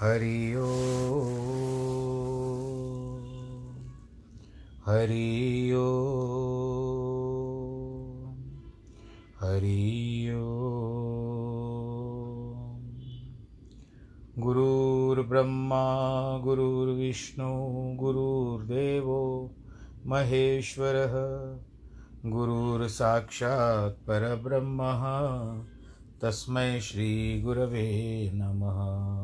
हरि ओ हरि ओ हरि ओ गुरुर्ब्रह्मा, गुरुर्विष्णु, गुरुर्देवो, महेश्वरः। गुरुर्साक्षात् परब्रह्मः। तस्मै श्रीगुरवे नमः।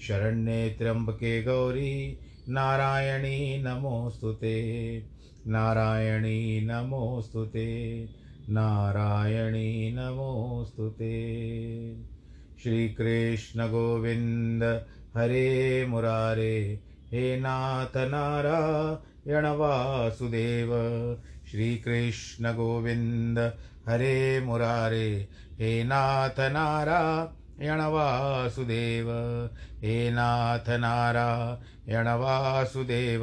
शरण्ये त्र्यम्बके गौरी, नारायणी नमोऽस्तु नारायणी नमोऽस्तु ते। नारायणी नमोऽस्तु ते। श्रीकृष्णगोविन्द हरे मुरारे, हे नाथ नारायण वासुदेव। श्रीकृष्णगोविन्द हरे मुरारे, हे नाथ नारायण वासुदेव हे नाथ नारायण वासुदेव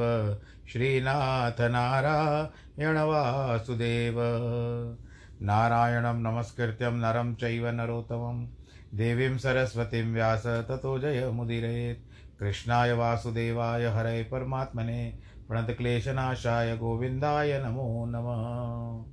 श्रीनाथ नारायण वासुदेव नारायणं नमस्कृत्यं नरं चैव नरोत्तमं, देवीं सरस्वतीं व्यास, ततो जयमुदीरयेत् कृष्णाय वासुदेवाय हरे परमात्मने, प्रणतक्लेशनाशाय गोविन्दाय नमो नमः।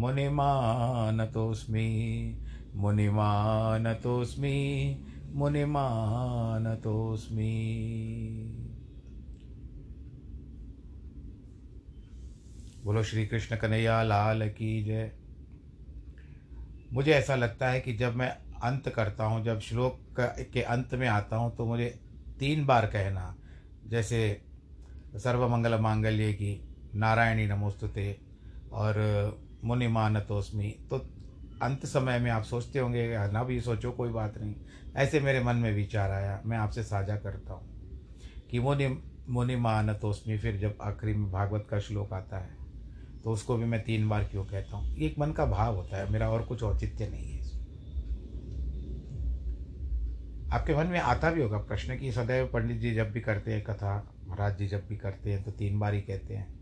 मुनिमानतोऽस्मि मुनिमानतोऽस्मि मुनिमानतोऽस्मि। बोलो श्री कृष्ण कन्हैया, लाल की जय। मुझे ऐसा लगता है कि जब मैं अंत करता हूँ, जब श्लोक के अंत में आता हूँ तो मुझे तीन बार कहना, जैसे सर्वमंगल मांगल्य की, नारायणी नमोस्तुते, और मुनिमानतोस्मी। तो अंत समय में आप सोचते होंगे, ना भी सोचो, कोई बात नहीं। ऐसे मेरे मन में विचार आया। मैं आपसे साझा करता हूँ कि मुनि, मुनिमानतोस्मी फिर जब आखिरी में भागवत का श्लोक आता है तो उसको भी मैं तीन बार क्यों कहता हूँ? एक मन का भाव होता है, मेरा और कुछ औचित्य नहीं है आपके मन में आता भी होगा प्रश्न की सदैव पंडित जी जब भी करते हैं कथा, महाराज जी जब भी करते हैं तो तीन बार ही कहते हैं।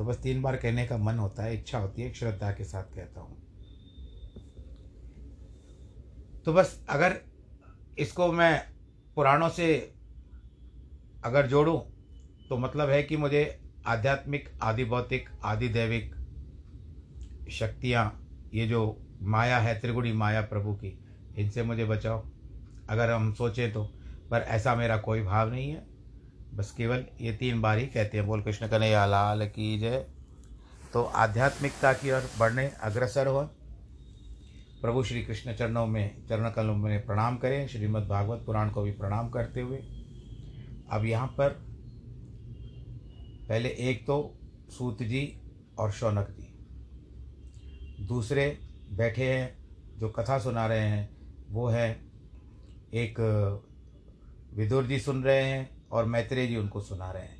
तो बस तीन बार कहने का मन होता है, इच्छा होती है श्रद्धा के साथ कहता हूँ। तो बस अगर इसको मैं पुराणों से अगर जोड़ूं तो मतलब है कि मुझे आध्यात्मिक, आदि भौतिक, आदि दैविक शक्तियाँ, ये जो माया है, त्रिगुणी माया प्रभु की, इनसे मुझे बचाओ। अगर हम सोचें तो पर ऐसा मेरा कोई भाव नहीं है। बस केवल ये तीन बार ही कहते हैं, बोल कृष्ण कन्हैया, लाल की जय। तो आध्यात्मिकता की ओर बढ़ने, अग्रसर हो। प्रभु श्री कृष्ण चरणों में चरण कलों में प्रणाम करें। श्रीमद् भागवत पुराण को भी प्रणाम करते हुए। अब यहाँ पर पहले एक तो सूत जी और शौनक जी। दूसरे बैठे हैं, जो कथा सुना रहे हैं, वो है, एक विदुर जी सुन रहे हैं और मैत्रेय जी उनको सुना रहे हैं।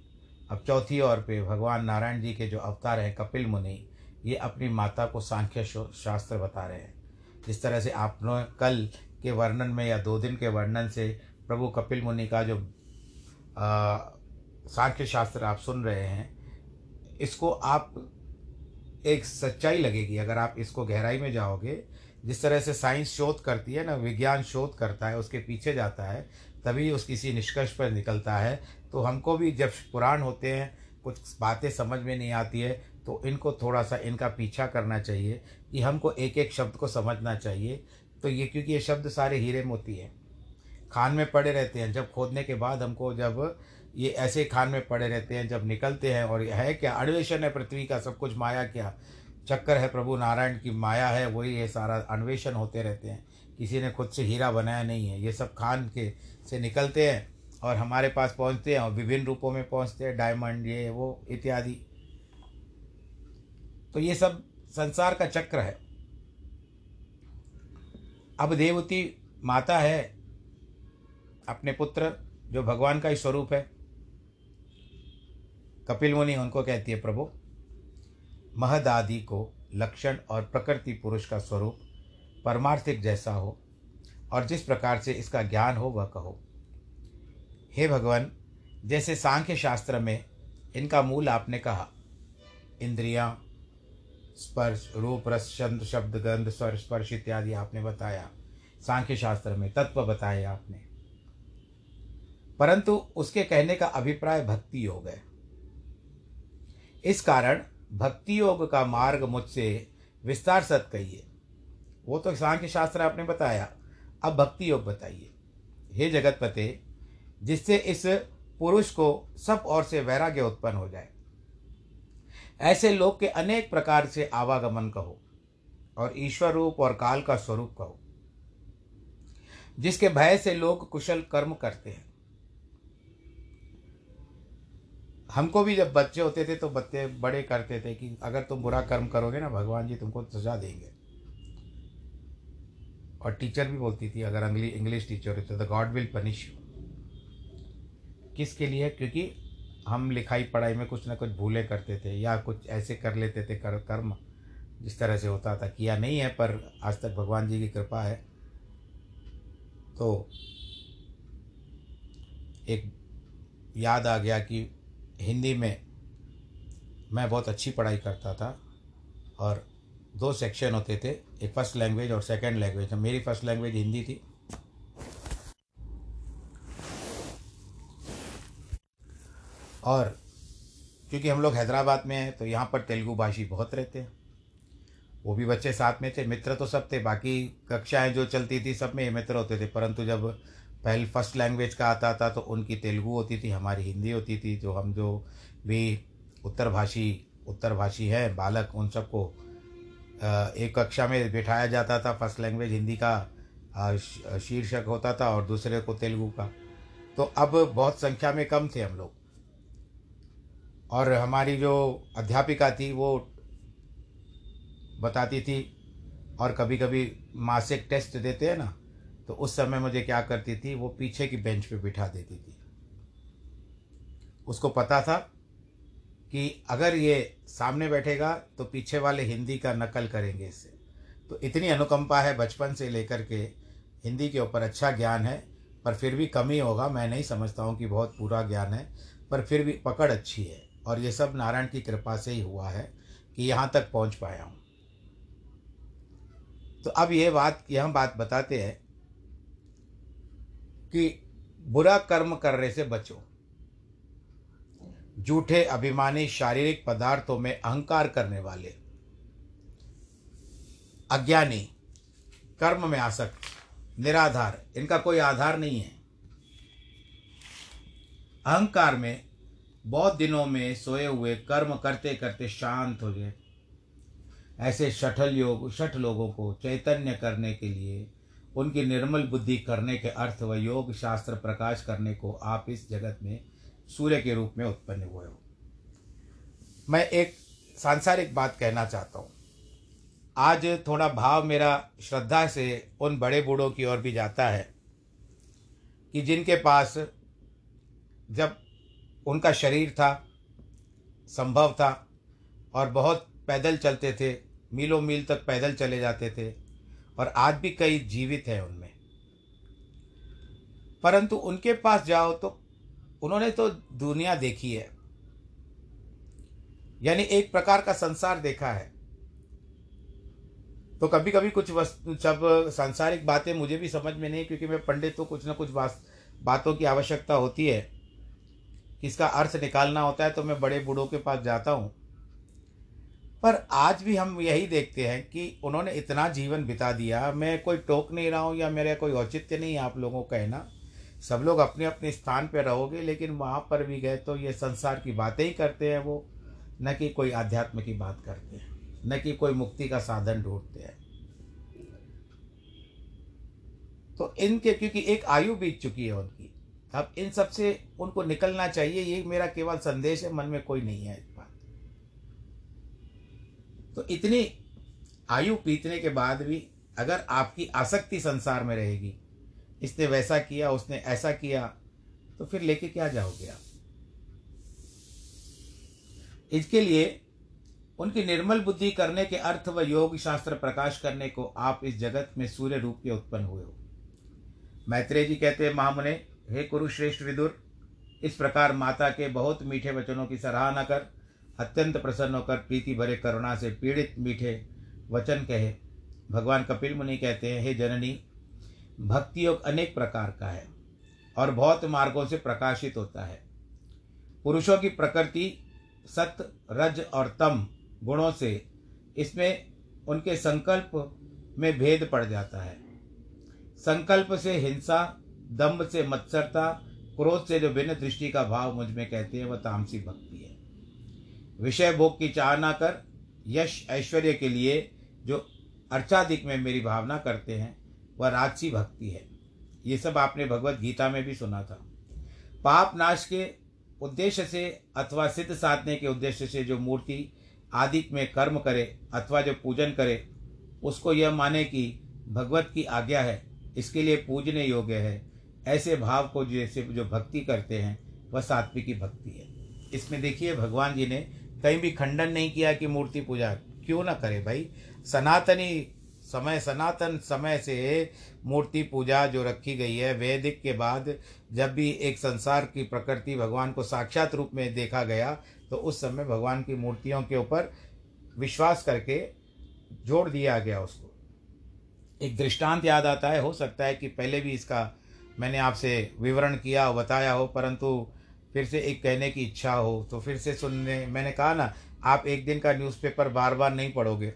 अब चौथी ओर पे भगवान नारायण जी के जो अवतार हैं, कपिल मुनि, ये अपनी माता को सांख्य शास्त्र बता रहे हैं। जिस तरह से आपने कल के वर्णन में या दो दिन के वर्णन से प्रभु कपिल मुनि का जो सांख्य शास्त्र आप सुन रहे हैं, इसको आप एक सच्चाई लगेगी। अगर आप इसको गहराई में जाओगे, जिस तरह से साइंस शोध करती है ना, विज्ञान शोध करता है, उसके पीछे जाता है तभी उस किसी निष्कर्ष पर निकलता है। तो हमको भी जब पुराण होते हैं, कुछ बातें समझ में नहीं आती है तो इनको थोड़ा सा इनका पीछा करना चाहिए कि हमको एक एक शब्द को समझना चाहिए। तो ये क्योंकि ये शब्द सारे हीरे मोती हैं। खान में पड़े रहते हैं। जब खोदने के बाद हमको जब ये ऐसे खान में पड़े रहते हैं, जब निकलते हैं और है क्या अन्वेषण है पृथ्वी का, सब कुछ माया क्या चक्कर है प्रभु, नारायण की माया है, वही ये सारा अन्वेषण होते रहते हैं। किसी ने खुद से हीरा बनाया नहीं है। ये सब खान के से निकलते हैं और हमारे पास पहुँचते हैं और विभिन्न रूपों में पहुँचते हैं, डायमंड, ये, वो, इत्यादि। तो ये सब संसार का चक्र है। अब देवती माता है, अपने पुत्र, जो भगवान का ही स्वरूप है। कपिल मुनि उनको कहती है, प्रभु महदादि को लक्षण और प्रकृति पुरुष का स्वरूप परमार्थिक जैसा हो, और जिस प्रकार से इसका ज्ञान हो, वह कहो। हे भगवान, जैसे सांख्य शास्त्र में इनका मूल आपने कहा, इंद्रियाँ, स्पर्श, रूप, रस, चंद्र, शब्द, गंध, स्वर, स्पर्श इत्यादि आपने बताया, सांख्य शास्त्र में तत्व बताए आपने। परंतु उसके कहने का अभिप्राय भक्ति योग है। इस कारण भक्ति योग का मार्ग मुझसे विस्तार सत कहिए। वो तो सांख्य शास्त्र आपने बताया। अब भक्ति योग बताइए। हे जगतपते, जिससे इस पुरुष को सब ओर से वैराग्य उत्पन्न हो जाए, ऐसे लोग के अनेक प्रकार से आवागमन कहो और ईश्वर रूप और काल का स्वरूप कहो, जिसके भय से लोग कुशल कर्म करते हैं। हमको भी जब बच्चे होते थे तो बच्चे बड़े करते थे कि अगर तुम बुरा कर्म करोगे ना, भगवान जी तुमको सजा देंगे। और टीचर भी बोलती थी, अगर इंग्लिश टीचर होते तो गॉड विल पनिश यू किसके लिए? क्योंकि हम लिखाई पढ़ाई में कुछ ना कुछ भूले करते थे या कुछ ऐसे कर लेते थे कर, कर्म जिस तरह से होता था, किया नहीं है, पर आज तक भगवान जी की कृपा है। तो एक याद आ गया कि हिंदी में मैं बहुत अच्छी पढ़ाई करता था और दो सेक्शन होते थे, एक फ़र्स्ट लैंग्वेज और सेकंड लैंग्वेज मेरी फ़र्स्ट लैंग्वेज हिंदी थी। और क्योंकि हम लोग हैदराबाद में हैं तो यहाँ पर तेलुगु भाषी बहुत रहते हैं। वो भी बच्चे साथ में थे, मित्र तो सब थे, बाकी कक्षाएँ जो चलती थी सब में मित्र होते थे। परंतु जब पहले फ़र्स्ट लैंग्वेज का आता था तो उनकी तेलुगु होती थी, हमारी हिंदी होती थी, जो हम जो भी उत्तर भाषी उत्तर भाषी हैं, बालक, उन सबको एक कक्षा में बिठाया जाता था। फ़र्स्ट लैंग्वेज हिंदी का शीर्षक होता था और दूसरे को तेलुगु का। तो अब बहुत संख्या में कम थे हम लोग। और हमारी जो अध्यापिका थी, वो बताती थी और कभी कभी मासिक टेस्ट देते हैं ना तो उस समय मुझे क्या करती थी, वो पीछे की बेंच पे बिठा देती थी। उसको पता था कि अगर ये सामने बैठेगा तो पीछे वाले हिंदी का नकल करेंगे इससे। तो इतनी अनुकंपा है बचपन से लेकर के, हिंदी के ऊपर अच्छा ज्ञान है, पर फिर भी कमी होगा, मैं नहीं समझता हूँ कि बहुत पूरा ज्ञान है, पर फिर भी पकड़ अच्छी है, और ये सब नारायण की कृपा से ही हुआ है कि यहाँ तक पहुँच पाया हूँ। तो अब ये बात, यह बात बताते हैं कि बुरा कर्म करने से बचो। झूठे अभिमानी शारीरिक पदार्थों में अहंकार करने वाले, अज्ञानी, कर्म में आसक्त, निराधार, इनका कोई आधार नहीं है। अहंकार में बहुत दिनों में सोए हुए कर्म करते करते शांत हो गए। ऐसे शठल योग शठ लोगों को चैतन्य करने के लिए उनकी निर्मल बुद्धि करने के अर्थ व योग शास्त्र प्रकाश करने को आप इस जगत में सूर्य के रूप में उत्पन्न हुए हो। मैं एक सांसारिक बात कहना चाहता हूँ। आज थोड़ा भाव मेरा श्रद्धा से उन बड़े बूढ़ों की ओर भी जाता है कि जिनके पास जब उनका शरीर था, संभव था और बहुत पैदल चलते थे, मीलों मील तक पैदल चले जाते थे और आज भी कई जीवित हैं उनमें। परंतु उनके पास जाओ तो उन्होंने तो दुनिया देखी है। यानी एक प्रकार का संसार देखा है। तो कभी कभी कुछ वस्तु जब सांसारिक बातें मुझे भी समझ में नहीं, क्योंकि मैं पंडित तो कुछ ना कुछ बात बातों की आवश्यकता होती है। इसका अर्थ निकालना होता है तो मैं बड़े बूढ़ों के पास जाता हूँ। पर आज भी हम यही देखते हैं कि उन्होंने इतना जीवन बिता दिया। मैं कोई टोक नहीं रहा हूँ या मेरा कोई औचित्य नहीं है आप लोगों का कहना। सब लोग अपने अपने स्थान पर रहोगे, लेकिन वहाँ पर भी गए तो ये संसार की बातें ही करते हैं वो। न कि कोई आध्यात्म की बात करते हैं, न कि कोई मुक्ति का साधन ढूंढते हैं। तो इनके, क्योंकि एक आयु बीत चुकी है उनकी, अब इन सबसे उनको निकलना चाहिए, ये मेरा केवल संदेश है, मन में कोई नहीं है। तो इतनी आयु बीतने के बाद भी अगर आपकी आसक्ति संसार में रहेगी, इसने वैसा किया, उसने ऐसा किया तो फिर लेके क्या जाओगे आप? इसके लिए उनकी निर्मल बुद्धि करने के अर्थ व योग शास्त्र प्रकाश करने को आप इस जगत में सूर्य रूप के उत्पन्न हुए हो। मैत्रेय जी कहते हैं, महामुने, हे कुरुश्रेष्ठ विदुर, इस प्रकार माता के बहुत मीठे वचनों की सराहना कर अत्यंत प्रसन्न होकर प्रीति भरे करुणा से पीड़ित मीठे वचन कहे। भगवान कपिल मुनि कहते हैं, हे जननी, भक्ति योग अनेक प्रकार का है और बहुत मार्गों से प्रकाशित होता है। पुरुषों की प्रकृति, सत, रज और तम गुणों से इसमें उनके संकल्प में भेद पड़ जाता है। संकल्प से हिंसा, दम्भ से मत्सरता, क्रोध से जो भिन्न दृष्टि का भाव मुझमें कहते हैं, वह तामसी भक्ति है। विषय भोग की चाह ना कर, यश, ऐश्वर्य के लिए जो अर्चाधिक में मेरी भावना करते हैं, वह राजसी भक्ति है। ये सब आपने भगवत गीता में भी सुना था। पाप नाश के उद्देश्य से अथवा सिद्ध साधने के उद्देश्य से जो मूर्ति आदि में कर्म करे अथवा जो पूजन करे, उसको यह माने कि भगवत की आज्ञा है, इसके लिए पूजने योग्य है। ऐसे भाव को जैसे जो भक्ति करते हैं, वह सात्विकी भक्ति है। इसमें देखिए, भगवान जी ने कहीं भी खंडन नहीं किया कि मूर्ति पूजा क्यों ना करे भाई? सनातनी, समय सनातन समय से मूर्ति पूजा जो रखी गई है, वैदिक के बाद जब भी एक संसार की प्रकृति भगवान को साक्षात रूप में देखा गया तो उस समय भगवान की मूर्तियों के ऊपर विश्वास करके जोड़ दिया गया उसको। एक दृष्टांत याद आता है, हो सकता है कि पहले भी इसका मैंने आपसे विवरण किया बताया हो, परंतु फिर से एक कहने की इच्छा हो तो फिर से सुनने, मैंने कहा ना, आप एक दिन का न्यूज़पेपर बार बार नहीं पढ़ोगे।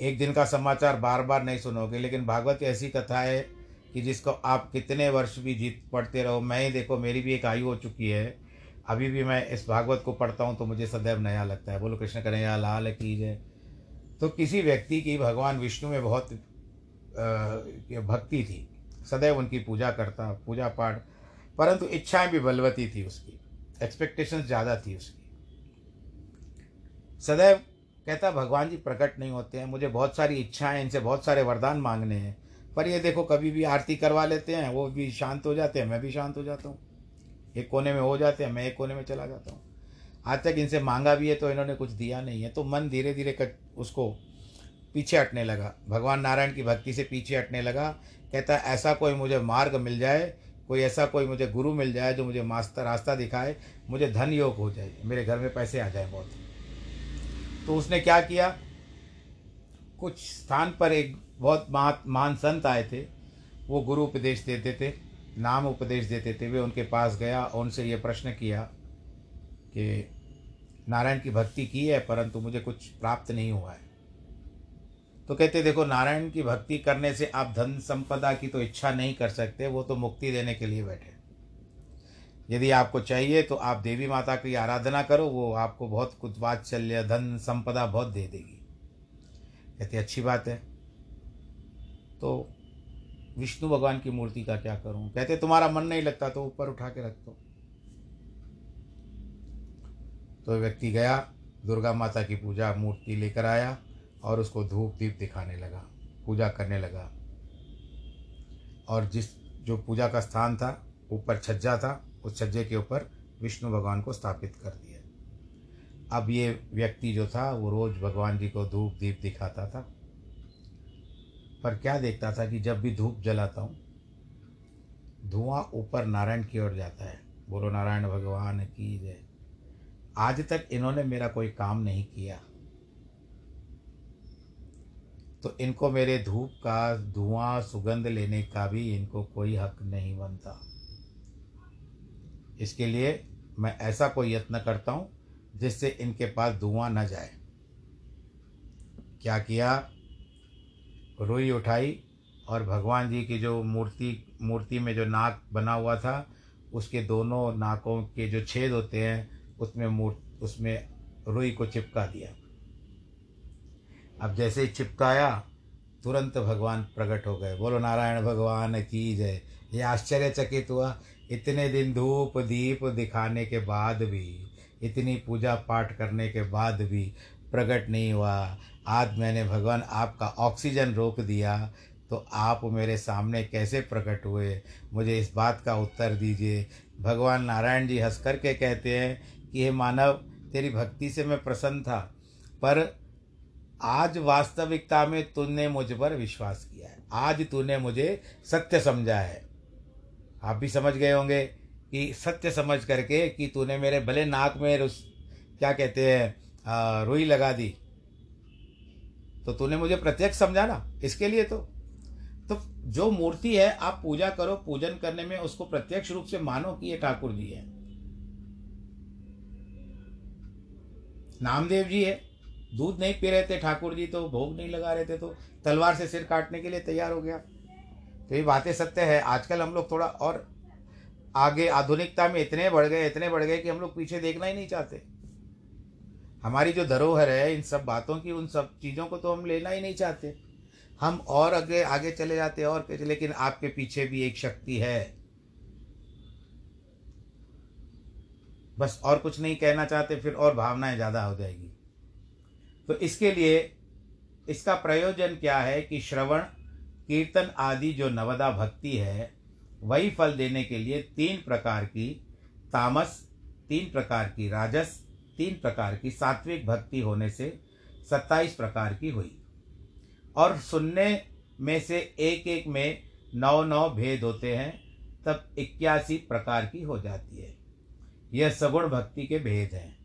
एक दिन का समाचार बार बार नहीं सुनोगे, लेकिन भागवत ऐसी कथा है कि जिसको आप कितने वर्ष भी जीत, पढ़ते रहो। मैं ही देखो, मेरी भी एक आयु हो चुकी है। अभी भी मैं इस भागवत को पढ़ता हूँ तो मुझे सदैव नया लगता है। बोलो, कृष्ण कन्हैया, लाल की जय। तो किसी व्यक्ति की, भगवान विष्णु में बहुत भक्ति थी। सदैव उनकी पूजा करता पूजा पाठ परंतु इच्छाएँ भी बलवती थी उसकी। एक्सपेक्टेशंस ज़्यादा थी उसकी। सदैव कहता, भगवान जी प्रकट नहीं होते हैं, मुझे बहुत सारी इच्छाएँ इनसे बहुत सारे वरदान मांगने हैं। पर ये देखो, कभी भी आरती करवा लेते हैं, वो भी शांत हो जाते हैं, मैं भी शांत हो जाता हूँ। एक कोने में हो जाते हैं, मैं एक कोने में चला जाता हूँ। आज तक इनसे मांगा भी है तो इन्होंने कुछ दिया नहीं है। तो मन धीरे धीरे उसको पीछे हटने लगा। भगवान नारायण की भक्ति से पीछे हटने लगा। कहता, ऐसा कोई मुझे मार्ग मिल जाए कोई ऐसा कोई मुझे गुरु मिल जाए जो मुझे मास्टर रास्ता दिखाए, मुझे धन योग हो जाए, मेरे घर में पैसे आ जाए बहुत। तो उसने क्या किया? कुछ स्थान पर एक बहुत महान संत आए थे। वो गुरु उपदेश देते थे, नाम उपदेश देते थे। वे उनके पास गया और उनसे ये प्रश्न किया कि, नारायण की भक्ति की है, परंतु मुझे कुछ प्राप्त नहीं हुआ है। तो कहते, देखो, नारायण की भक्ति करने से आप धन संपदा की तो इच्छा नहीं कर सकते, वो तो मुक्ति देने के लिए बैठे यदि आपको चाहिए तो आप देवी माता की आराधना करो, वो आपको बहुत कुछ वात्सल्य धन संपदा बहुत दे देगी। कहते, अच्छी बात है। तो विष्णु भगवान की मूर्ति का क्या करूँ? कहते, तुम्हारा मन नहीं लगता तो ऊपर उठा के रख दो। तो व्यक्ति गया, दुर्गा माता की पूजा, मूर्ति लेकर आया। और उसको धूप दीप दिखाने लगा, पूजा करने लगा। और जिस, जो पूजा का स्थान था, ऊपर छज्जा था, उस छज्जे के ऊपर विष्णु भगवान को स्थापित कर दिया। अब ये व्यक्ति जो था, वो रोज़ भगवान जी को धूप दीप दिखाता था। पर क्या देखता था कि जब भी धूप जलाता हूँ, धुआँ ऊपर नारायण की ओर जाता है। बोलो, नारायण भगवान की जय। आज तक इन्होंने मेरा कोई काम नहीं किया। तो इनको मेरे धूप का, धुआँ, सुगंध लेने का भी इनको कोई हक नहीं बनता। इसके लिए मैं ऐसा कोई यत्न करता हूँ जिससे इनके पास धुआँ न जाए। क्या किया? रुई उठाई और भगवान जी की जो मूर्ति मूर्ति में जो नाक बना हुआ था, उसके दोनों नाकों के जो छेद होते हैं, उसमें मूर् उसमें रुई को चिपका दिया। अब जैसे ही चिपकाया, तुरंत भगवान प्रकट हो गए। बोलो, नारायण भगवान की जय। ये आश्चर्यचकित हुआ। इतने दिन धूप दीप दिखाने के बाद भी, इतनी पूजा पाठ करने के बाद भी प्रकट नहीं हुआ। आज मैंने भगवान आपका ऑक्सीजन रोक दिया तो आप मेरे सामने कैसे प्रकट हुए? मुझे इस बात का उत्तर दीजिए। भगवान नारायण जी हंस कर के कहते हैं कि, हे मानव, तेरी भक्ति से मैं प्रसन्न था, पर आज वास्तविकता में तूने मुझ पर विश्वास किया है। आज तूने मुझे सत्य समझा है। आप भी समझ गए होंगे कि सत्य समझ करके कि तूने मेरे भले नाक में रुस, क्या कहते हैं रुई लगा दी। तो तूने मुझे प्रत्यक्ष समझा ना इसके लिए तो। तो जो मूर्ति है, आप पूजा करो, पूजन करने में उसको प्रत्यक्ष रूप से मानो कि ये ठाकुर जी है। नामदेव जी है। दूध नहीं पी रहे थे ठाकुर जी तो भोग नहीं लगा रहे थे तो तलवार से सिर काटने के लिए तैयार हो गया। तो ये बातें सत्य है। आजकल हम लोग थोड़ा और आगे आधुनिकता में इतने बढ़ गए, इतने बढ़ गए कि हम लोग पीछे देखना ही नहीं चाहते। हमारी जो धरोहर है, इन सब बातों की, उन सब चीज़ों को तो हम लेना ही नहीं चाहते। हम और आगे आगे चले जाते और पीछे लेकिन आपके पीछे भी एक शक्ति है। बस और कुछ नहीं कहना चाहते, फिर और भावनाएँ ज़्यादा हो जाएगी। तो इसके लिए इसका प्रयोजन क्या है कि श्रवण, कीर्तन आदि जो नवदा भक्ति है, वही फल देने के लिए तीन प्रकार की तामस, तीन प्रकार की राजस, तीन प्रकार की सात्विक भक्ति होने से सत्ताईस प्रकार की हुई। और सुनने में से एक एक में नौ नौ भेद होते हैं, तब इक्यासी प्रकार की हो जाती है। यह सगुण भक्ति के भेद हैं।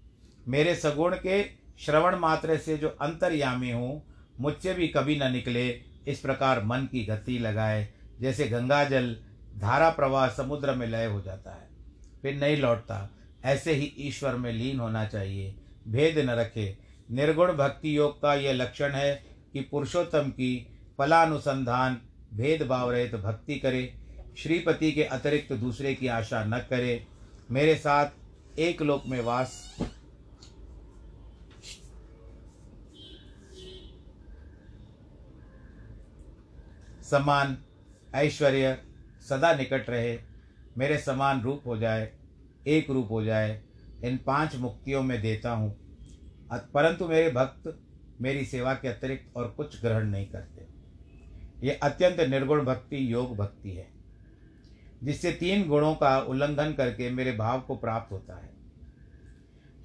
मेरे सगुण के श्रवण मात्र से जो अंतर्यामी हूँ, मुझसे भी कभी न निकले, इस प्रकार मन की गति लगाए, जैसे गंगा जल धारा प्रवाह समुद्र में लय हो जाता है। फिर नहीं लौटता, ऐसे ही ईश्वर में लीन होना चाहिए, भेद न रखे। निर्गुण भक्ति योग का यह लक्षण है कि पुरुषोत्तम की फलानुसंधान, भेदभाव रहित तो भक्ति करे, श्रीपति के अतिरिक्त दूसरे की आशा न करे। मेरे साथ एक लोक में वास समान ऐश्वर्य सदा निकट रहे, मेरे समान रूप हो जाए, एक रूप हो जाए, इन पाँच मुक्तियों में देता हूँ। परंतु मेरे भक्त मेरी सेवा के अतिरिक्त और कुछ ग्रहण नहीं करते। ये अत्यंत निर्गुण भक्ति, योग भक्ति है, जिससे तीन गुणों का उल्लंघन करके मेरे भाव को प्राप्त होता है।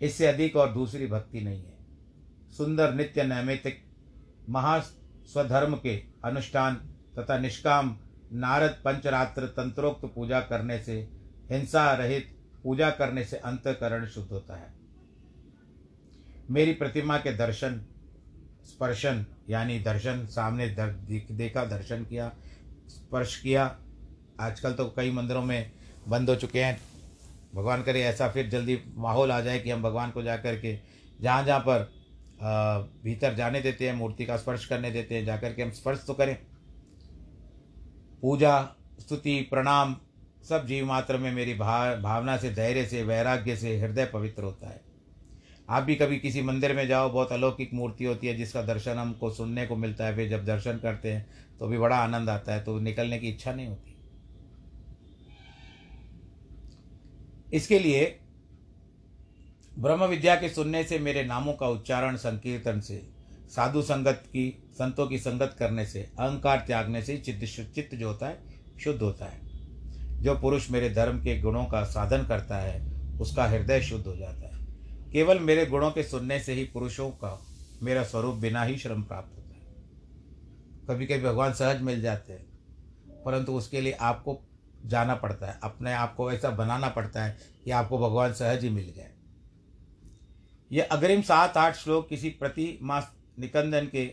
इससे अधिक और दूसरी भक्ति नहीं है। सुंदर, नित्य नैमितिक महास्वधर्म के अनुष्ठान तथा निष्काम नारद पंचरात्र तंत्रोक्त पूजा करने से हिंसा रहित पूजा करने से अंतकरण शुद्ध होता है। मेरी प्रतिमा के दर्शन स्पर्शन यानी दर्शन सामने दर, देखा दर्शन किया स्पर्श किया। आजकल तो कई मंदिरों में बंद हो चुके हैं। भगवान करे ऐसा फिर जल्दी माहौल आ जाए कि हम भगवान को जा कर के जहाँ जहाँ पर भीतर जाने देते हैं मूर्ति का स्पर्श करने देते हैं जाकर के हम स्पर्श तो करें। पूजा, स्तुति, प्रणाम, सब जीव मात्र में मेरी भाव भावना से, धैर्य से, वैराग्य से, हृदय पवित्र होता है। आप भी कभी किसी मंदिर में जाओ, बहुत अलौकिक मूर्ति होती है, जिसका दर्शन हमको सुनने को मिलता है, फिर जब दर्शन करते हैं तो भी बड़ा आनंद आता है तो निकलने की इच्छा नहीं होती। इसके लिए ब्रह्म विद्या के सुनने से मेरे नामों का उच्चारण संकीर्तन से साधु संगत की, संतों की संगत करने से, अहंकार त्यागने से चित्त चित्त जो होता है, शुद्ध होता है। जो पुरुष मेरे धर्म के गुणों का साधन करता है, उसका हृदय शुद्ध हो जाता है। केवल मेरे गुणों के सुनने से ही पुरुषों का मेरा स्वरूप बिना ही श्रम प्राप्त होता है। कभी कभी भगवान सहज मिल जाते हैं, परंतु उसके लिए आपको जाना पड़ता है, अपने आप को ऐसा बनाना पड़ता है कि आपको भगवान सहज ही मिल जाए यह अग्रिम सात, आठ श्लोक किसी प्रति मास निकंदन के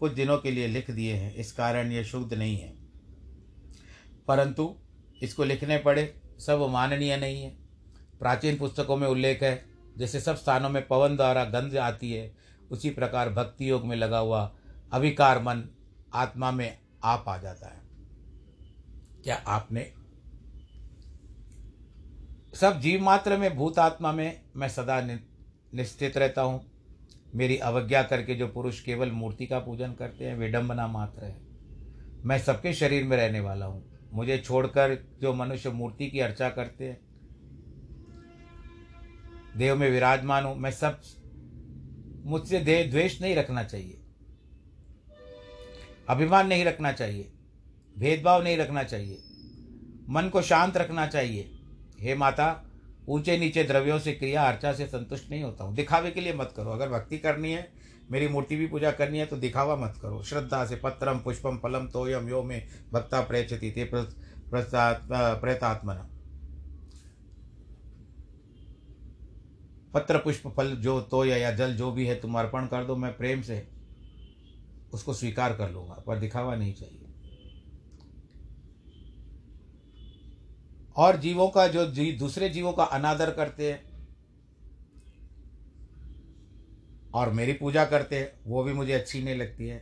कुछ दिनों के लिए लिख दिए हैं। इस कारण ये शुद्ध नहीं है। परंतु इसको लिखने पड़े, सब माननीय नहीं है। प्राचीन पुस्तकों में उल्लेख है, जैसे सब स्थानों में पवन द्वारा गंध आती है, उसी प्रकार भक्ति योग में लगा हुआ अविकार मन आत्मा में आप आ जाता है। क्या आपने सब जीव मात्र में भूत आत्मा में मैं सदा निश्चित रहता हूँ? मेरी अवज्ञा करके जो पुरुष केवल मूर्ति का पूजन करते हैं, विडंबना मात्र है। मैं सबके शरीर में रहने वाला हूँ। मुझे छोड़कर जो मनुष्य मूर्ति की अर्चा करते हैं देव में विराजमान हूँ, मैं सब मुझसे देह द्वेष नहीं रखना चाहिए। अभिमान नहीं रखना चाहिए। भेदभाव नहीं रखना चाहिए। मन को शांत रखना चाहिए। हे माता ऊँचे नीचे द्रव्यों से क्रिया, अर्चा से संतुष्ट नहीं होता हूँ। दिखावे के लिए मत करो। अगर भक्ति करनी है, मेरी मूर्ति भी पूजा करनी है तो दिखावा मत करो। श्रद्धा से पत्रम, पुष्पम, फलम, तोयम, यो में, भक्ता प्रेचती ते प्रेतात्मना। पत्र, पुष्प, फल, जो तो या जल जो भी है, तुम अर्पण कर दो, मैं प्रेम से उसको स्वीकार कर लूँगा, पर दिखावा नहीं चाहिए। और जीवों का जो जी, दूसरे जीवों का अनादर करते हैं, और मेरी पूजा करते हैं, वो भी मुझे अच्छी नहीं लगती है।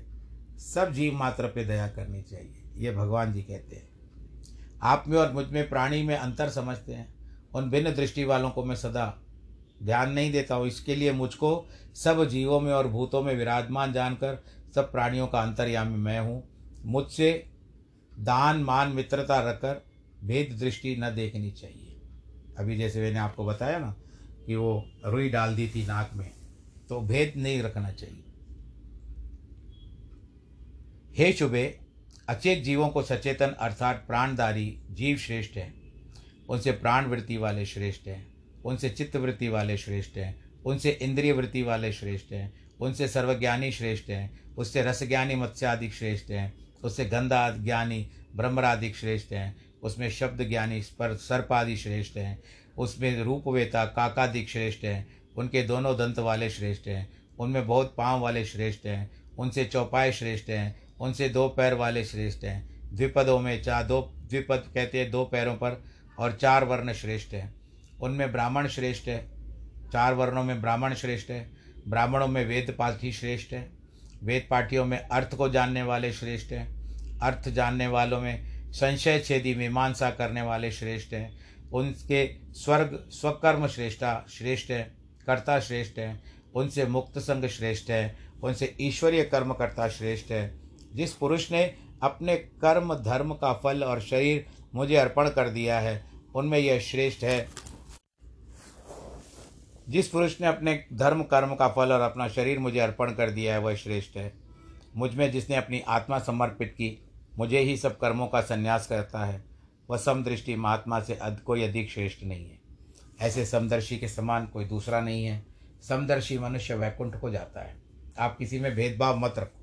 सब जीव मात्र पे दया करनी चाहिए, ये भगवान जी कहते हैं। आप में और मुझमें प्राणी में अंतर समझते हैं। उन भिन्न दृष्टि वालों को मैं सदा ध्यान नहीं देता हूँ। इसके लिए मुझको सब जीवों में और भूतों में विराजमान जानकर सब प्राणियों का अंतर्यामी मैं हूँ। मुझसे दान मान मित्रता रखकर भेद दृष्टि न देखनी चाहिए। अभी जैसे मैंने आपको बताया ना कि वो रुई डाल दी थी नाक में तो भेद नहीं रखना चाहिए। हे शुभे, अचेत जीवों को सचेतन अर्थात प्राणदारी जीव श्रेष्ठ हैं। उनसे प्राण वृत्ति वाले श्रेष्ठ हैं, उनसे चित्त वृत्ति वाले श्रेष्ठ हैं, उनसे इंद्रिय वृत्ति वाले श्रेष्ठ हैं, उनसे सर्वज्ञानी श्रेष्ठ हैं, उससे रसज्ञानी मत्स्याधिक श्रेष्ठ हैं, उससे गंधा ज्ञानी ब्रह्मराधिक श्रेष्ठ हैं उसमें शब्द ज्ञानी स्पर सर्पादि श्रेष्ठ हैं उसमें रूपवेता काकादिक श्रेष्ठ हैं उनके दोनों दंत वाले श्रेष्ठ हैं उनमें बहुत पाँव वाले श्रेष्ठ हैं उनसे चौपाए श्रेष्ठ हैं उनसे दो पैर वाले श्रेष्ठ हैं द्विपदों में चार दो द्विपद कहते हैं दो पैरों पर और चार वर्ण श्रेष्ठ हैं उनमें ब्राह्मण श्रेष्ठ है चार वर्णों में ब्राह्मण श्रेष्ठ है ब्राह्मणों में वेद पाठी श्रेष्ठ है वेद पाठियों में अर्थ को जानने वाले श्रेष्ठ हैं अर्थ जानने वालों में संशय छेदी मीमांसा करने वाले श्रेष्ठ हैं। उनके स्वर्ग, स्वकर्म श्रेष्ठा श्रेष्ठ हैं, कर्ता श्रेष्ठ हैं, उनसे मुक्त संग श्रेष्ठ है, उनसे ईश्वरीय कर्म करता श्रेष्ठ है। जिस पुरुष ने अपने कर्म, धर्म का फल और शरीर मुझे अर्पण कर दिया है, उनमें यह श्रेष्ठ है। जिस पुरुष ने अपने धर्म, कर्म का फल और अपना शरीर मुझे अर्पण कर दिया है, वह श्रेष्ठ है। मुझमें जिसने अपनी आत्मा समर्पित की मुझे ही सब कर्मों का संन्यास करता है। वह समदृष्टि महात्मा से अद कोई अधिक श्रेष्ठ नहीं है। ऐसे समदर्शी के समान कोई दूसरा नहीं है। समदर्शी मनुष्य वैकुंठ को जाता है। आप किसी में भेदभाव मत रखो।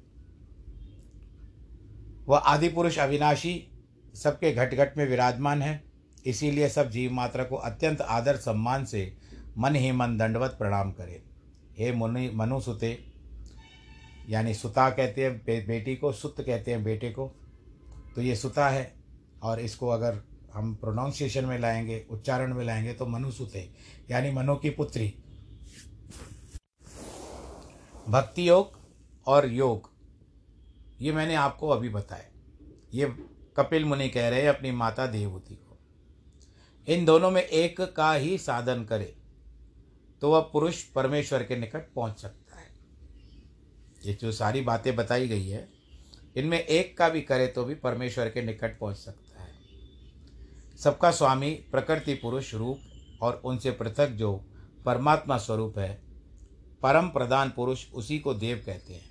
वह आदि पुरुष अविनाशी सबके घट घट में विराजमान है। इसीलिए सब जीव मात्रा को अत्यंत आदर सम्मान से मन ही मन दंडवत प्रणाम करे। हे मुनि मनु सुते यानी सुता कहते हैं बे, बेटी को सुत कहते हैं बेटे को तो ये सुता है और इसको अगर हम प्रोनाउंसिएशन में लाएँगे, उच्चारण में लाएँगे तो मनुसुते यानी मनु की पुत्री। भक्ति योग और योग, ये मैंने आपको अभी बताया। ये कपिल मुनि कह रहे हैं अपनी माता देवहूति को। इन दोनों में एक का ही साधन करे तो वह पुरुष परमेश्वर के निकट पहुँच सकता है। ये जो सारी बातें बताई गई है इनमें एक का भी करे तो भी परमेश्वर के निकट पहुँच सकता है। सबका स्वामी प्रकृति पुरुष रूप और उनसे पृथक जो परमात्मा स्वरूप है, परम प्रधान पुरुष उसी को देव कहते हैं,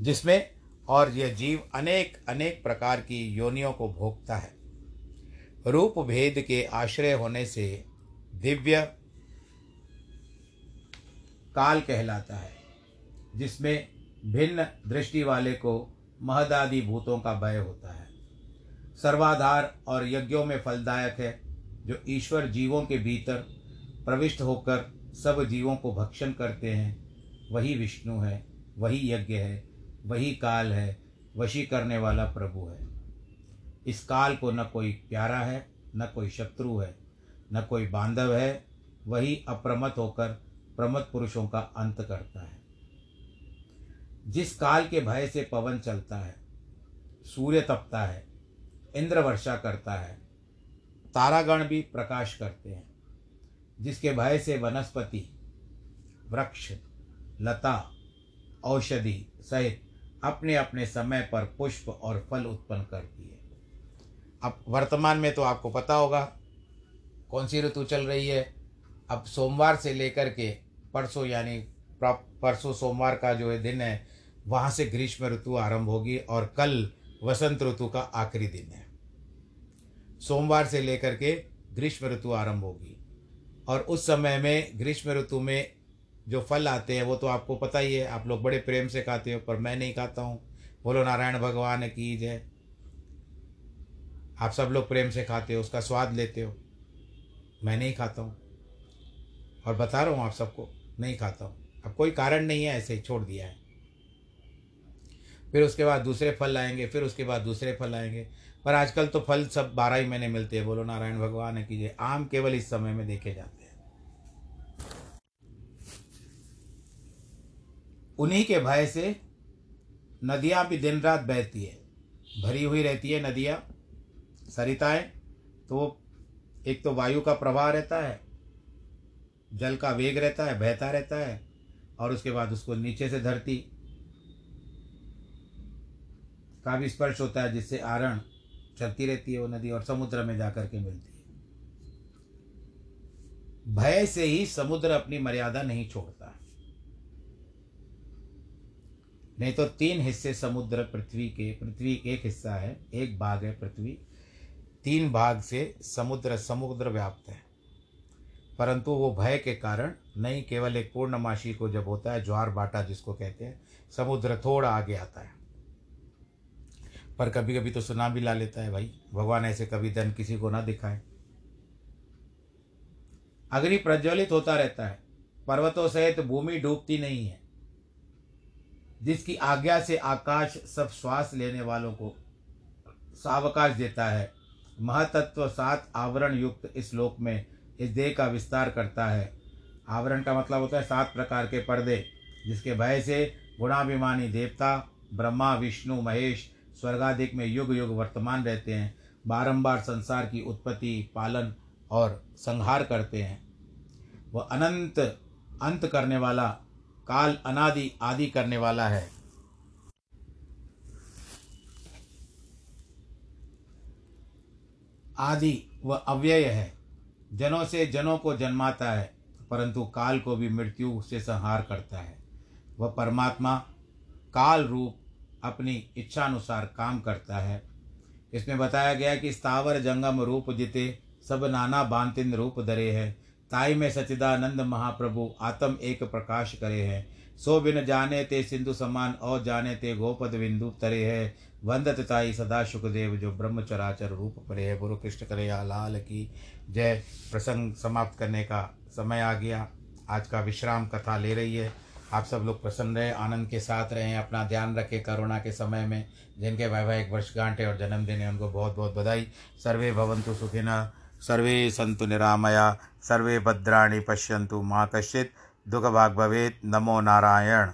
जिसमें और यह जीव अनेक अनेक प्रकार की योनियों को भोगता है। रूप भेद के आश्रय होने से दिव्य काल कहलाता है, जिसमें भिन्न दृष्टि वाले को महदादि भूतों का भय होता है। सर्वाधार और यज्ञों में फलदायक है, जो ईश्वर जीवों के भीतर प्रविष्ट होकर सब जीवों को भक्षण करते हैं। वही विष्णु है, वही यज्ञ है, वही काल है, वशी करने वाला प्रभु है। इस काल को न कोई प्यारा है, न कोई शत्रु है, न कोई बांधव है, वही अप्रमत होकर प्रमत पुरुषों का अंत करता है। जिस काल के भय से पवन चलता है, सूर्य तपता है, इंद्र वर्षा करता है, तारागण भी प्रकाश करते हैं। जिसके भय से वनस्पति, वृक्ष, लता, औषधि सहित अपने अपने समय पर पुष्प और फल उत्पन्न करती है। अब वर्तमान में तो आपको पता होगा, कौन सी ऋतु चल रही है। अब सोमवार से लेकर के परसों, यानी परसों सोमवार का जो है दिन है वहाँ से ग्रीष्म ऋतु आरंभ होगी और कल वसंत ऋतु का आखिरी दिन है। सोमवार से लेकर के ग्रीष्म ऋतु आरंभ होगी। और उस समय में ग्रीष्म ऋतु में जो फल आते हैं, वो तो आपको पता ही है। आप लोग बड़े प्रेम से खाते हो, पर मैं नहीं खाता हूँ। बोलो, नारायण भगवान की जय। आप सब लोग प्रेम से खाते हो, उसका स्वाद लेते हो। मैं नहीं खाता हूँ। और बता रहा हूँ आप सबको, नहीं खाता हूँ। अब कोई कारण नहीं है, ऐसे ही छोड़ दिया है। फिर उसके बाद दूसरे फल आएँगे फिर उसके बाद दूसरे फल आएँगे पर आजकल तो फल सब बारह ही महीने मिलते हैं। बोलो नारायण भगवान है कीजिए आम केवल इस समय में देखे जाते हैं। उन्हीं के भय से नदियाँ भी दिन रात बहती है। भरी हुई रहती है नदियाँ, सरिताएँ। तो एक तो वायु का प्रवाह रहता है, जल का वेग रहता है, बहता रहता है, और उसके बाद उसको नीचे से धरती का भी स्पर्श होता है, जिससे आरण चलती रहती है वो नदी और समुद्र में जाकर के मिलती है। भय से ही समुद्र अपनी मर्यादा नहीं छोड़ता। नहीं तो तीन हिस्से समुद्र, पृथ्वी के, पृथ्वी एक हिस्सा है, एक भाग है पृथ्वी। तीन भाग से समुद्र समुद्र व्याप्त है। परंतु वो भय के कारण नहीं, केवल एक पूर्णमाशी को जब होता है, ज्वार बाटा जिसको कहते हैं, समुद्र थोड़ा आगे आता है। पर कभी कभी तो सुना भी ला लेता है भाई। भगवान ऐसे कभी धन किसी को ना दिखाए। अग्नि प्रज्वलित होता रहता है। पर्वतों सहित भूमि डूबती नहीं है। जिसकी आज्ञा से आकाश सब श्वास लेने वालों को सावकाश देता है। महतत्व सात आवरण युक्त इस लोक में इस देह का विस्तार करता है। आवरण का मतलब होता है सात प्रकार के पर्दे, जिसके भय से गुणाभिमानी देवता, ब्रह्मा, विष्णु, महेश स्वर्गाधिक में युग युग वर्तमान रहते हैं, बारंबार संसार की उत्पत्ति, पालन और संहार करते हैं। वह अनंत, अंत करने वाला, काल अनादि आदि करने वाला है। आदि वह अव्यय है। जनों से जनों को जन्माता है, परंतु काल को भी मृत्यु से संहार करता है। वह परमात्मा, काल रूप अपनी इच्छानुसार काम करता है। इसमें बताया गया कि स्थावर जंगम रूप जिते, सब नाना बांतिन रूप धरे हैं। ताई में सचिदानंद महाप्रभु आत्म एक प्रकाश करे हैं। सो बिन जाने ते सिंधु समान और जाने ते गोपद बिंदु तरे है। वंदत ताई सदा सुखदेव, जो ब्रह्म चराचर रूप परे है। गुरु कृष्ण करे या लाल की जय। प्रसंग समाप्त करने का समय आ गया। आज का विश्राम कथा ले रही है। आप सब लोग प्रसन्न रहें, आनंद के साथ रहें, अपना ध्यान रखें कोरोना के समय में, जिनके वैवाहिक वर्षगांठ है और जन्मदिन है, उनको बहुत बहुत बधाई। सर्वे भवंतु सुखिना सर्वे संतु निरामया, सर्वे भद्राणी पश्यंतु माँ कश्चित दुख भाग भवेद नमो नारायण।